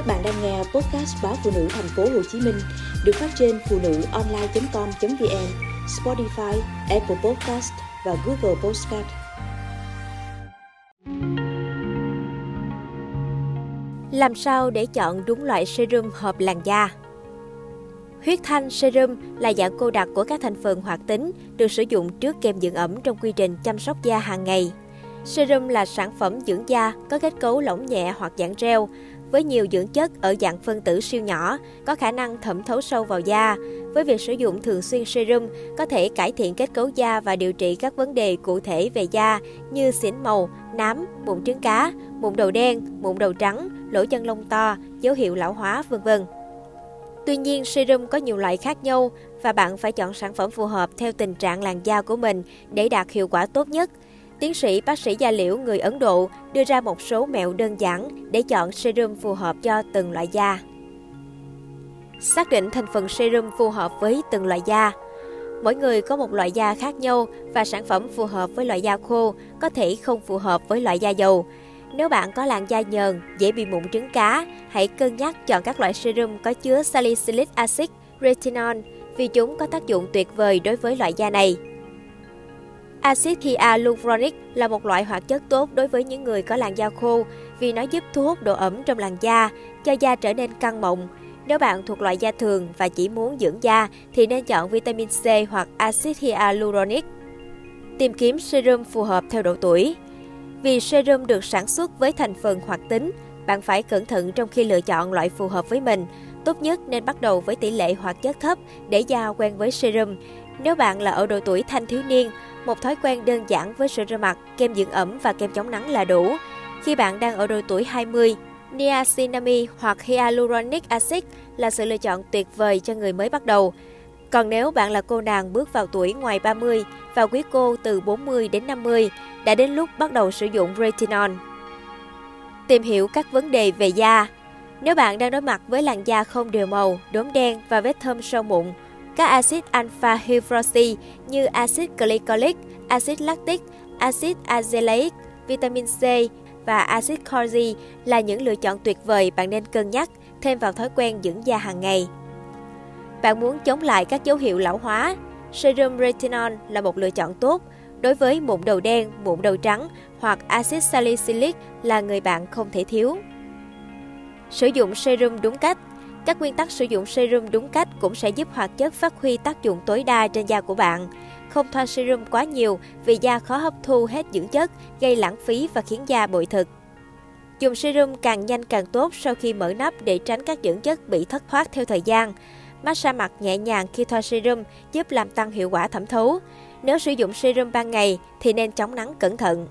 Các bạn đang nghe podcast báo phụ nữ thành phố Hồ Chí Minh được phát trên phụ nữ online.com.vn, Spotify, Apple Podcast và Google Podcast. Làm sao để chọn đúng loại serum hợp làn da? Huyết thanh serum là dạng cô đặc của các thành phần hoạt tính được sử dụng trước kem dưỡng ẩm trong quy trình chăm sóc da hàng ngày. Serum là sản phẩm dưỡng da có kết cấu lỏng nhẹ hoặc dạng gel, với nhiều dưỡng chất ở dạng phân tử siêu nhỏ, có khả năng thẩm thấu sâu vào da. Với việc sử dụng thường xuyên serum, có thể cải thiện kết cấu da và điều trị các vấn đề cụ thể về da như xỉn màu, nám, mụn trứng cá, mụn đầu đen, mụn đầu trắng, lỗ chân lông to, dấu hiệu lão hóa, vân vân. Tuy nhiên, serum có nhiều loại khác nhau và bạn phải chọn sản phẩm phù hợp theo tình trạng làn da của mình để đạt hiệu quả tốt nhất. Tiến sĩ bác sĩ da liễu người Ấn Độ đưa ra một số mẹo đơn giản để chọn serum phù hợp cho từng loại da. Xác định thành phần serum phù hợp với từng loại da. Mỗi người có một loại da khác nhau và sản phẩm phù hợp với loại da khô có thể không phù hợp với loại da dầu. Nếu bạn có làn da nhờn, dễ bị mụn trứng cá, hãy cân nhắc chọn các loại serum có chứa salicylic acid, retinol vì chúng có tác dụng tuyệt vời đối với loại da này. Acid hyaluronic là một loại hoạt chất tốt đối với những người có làn da khô vì nó giúp thu hút độ ẩm trong làn da, cho da trở nên căng mọng. Nếu bạn thuộc loại da thường và chỉ muốn dưỡng da thì nên chọn vitamin C hoặc acid hyaluronic. Tìm kiếm serum phù hợp theo độ tuổi. Vì serum được sản xuất với thành phần hoạt tính, bạn phải cẩn thận trong khi lựa chọn loại phù hợp với mình. Tốt nhất nên bắt đầu với tỷ lệ hoạt chất thấp để da quen với serum. Nếu bạn là ở độ tuổi thanh thiếu niên, một thói quen đơn giản với sữa rửa mặt, kem dưỡng ẩm và kem chống nắng là đủ. Khi bạn đang ở độ tuổi 20, niacinamide hoặc hyaluronic acid là sự lựa chọn tuyệt vời cho người mới bắt đầu. Còn nếu bạn là cô nàng bước vào tuổi ngoài 30 và quý cô từ 40 đến 50, đã đến lúc bắt đầu sử dụng retinol. Tìm hiểu các vấn đề về da Nếu bạn đang đối mặt với làn da không đều màu, đốm đen và vết thâm sâu mụn, các axit alpha hydroxy như axit glycolic, axit lactic, axit azelaic, vitamin C và axit corzy là những lựa chọn tuyệt vời bạn nên cân nhắc thêm vào thói quen dưỡng da hàng ngày. Bạn muốn chống lại các dấu hiệu lão hóa, serum retinol là một lựa chọn tốt. Đối với mụn đầu đen, mụn đầu trắng hoặc axit salicylic là người bạn không thể thiếu. Sử dụng serum đúng cách các nguyên tắc sử dụng serum đúng cách cũng sẽ giúp hoạt chất phát huy tác dụng tối đa trên da của bạn. Không thoa serum quá nhiều vì da khó hấp thu hết dưỡng chất, gây lãng phí và khiến da bội thực. Dùng serum càng nhanh càng tốt sau khi mở nắp để tránh các dưỡng chất bị thất thoát theo thời gian. Massage mặt nhẹ nhàng khi thoa serum giúp làm tăng hiệu quả thẩm thấu. Nếu sử dụng serum ban ngày thì nên chống nắng cẩn thận.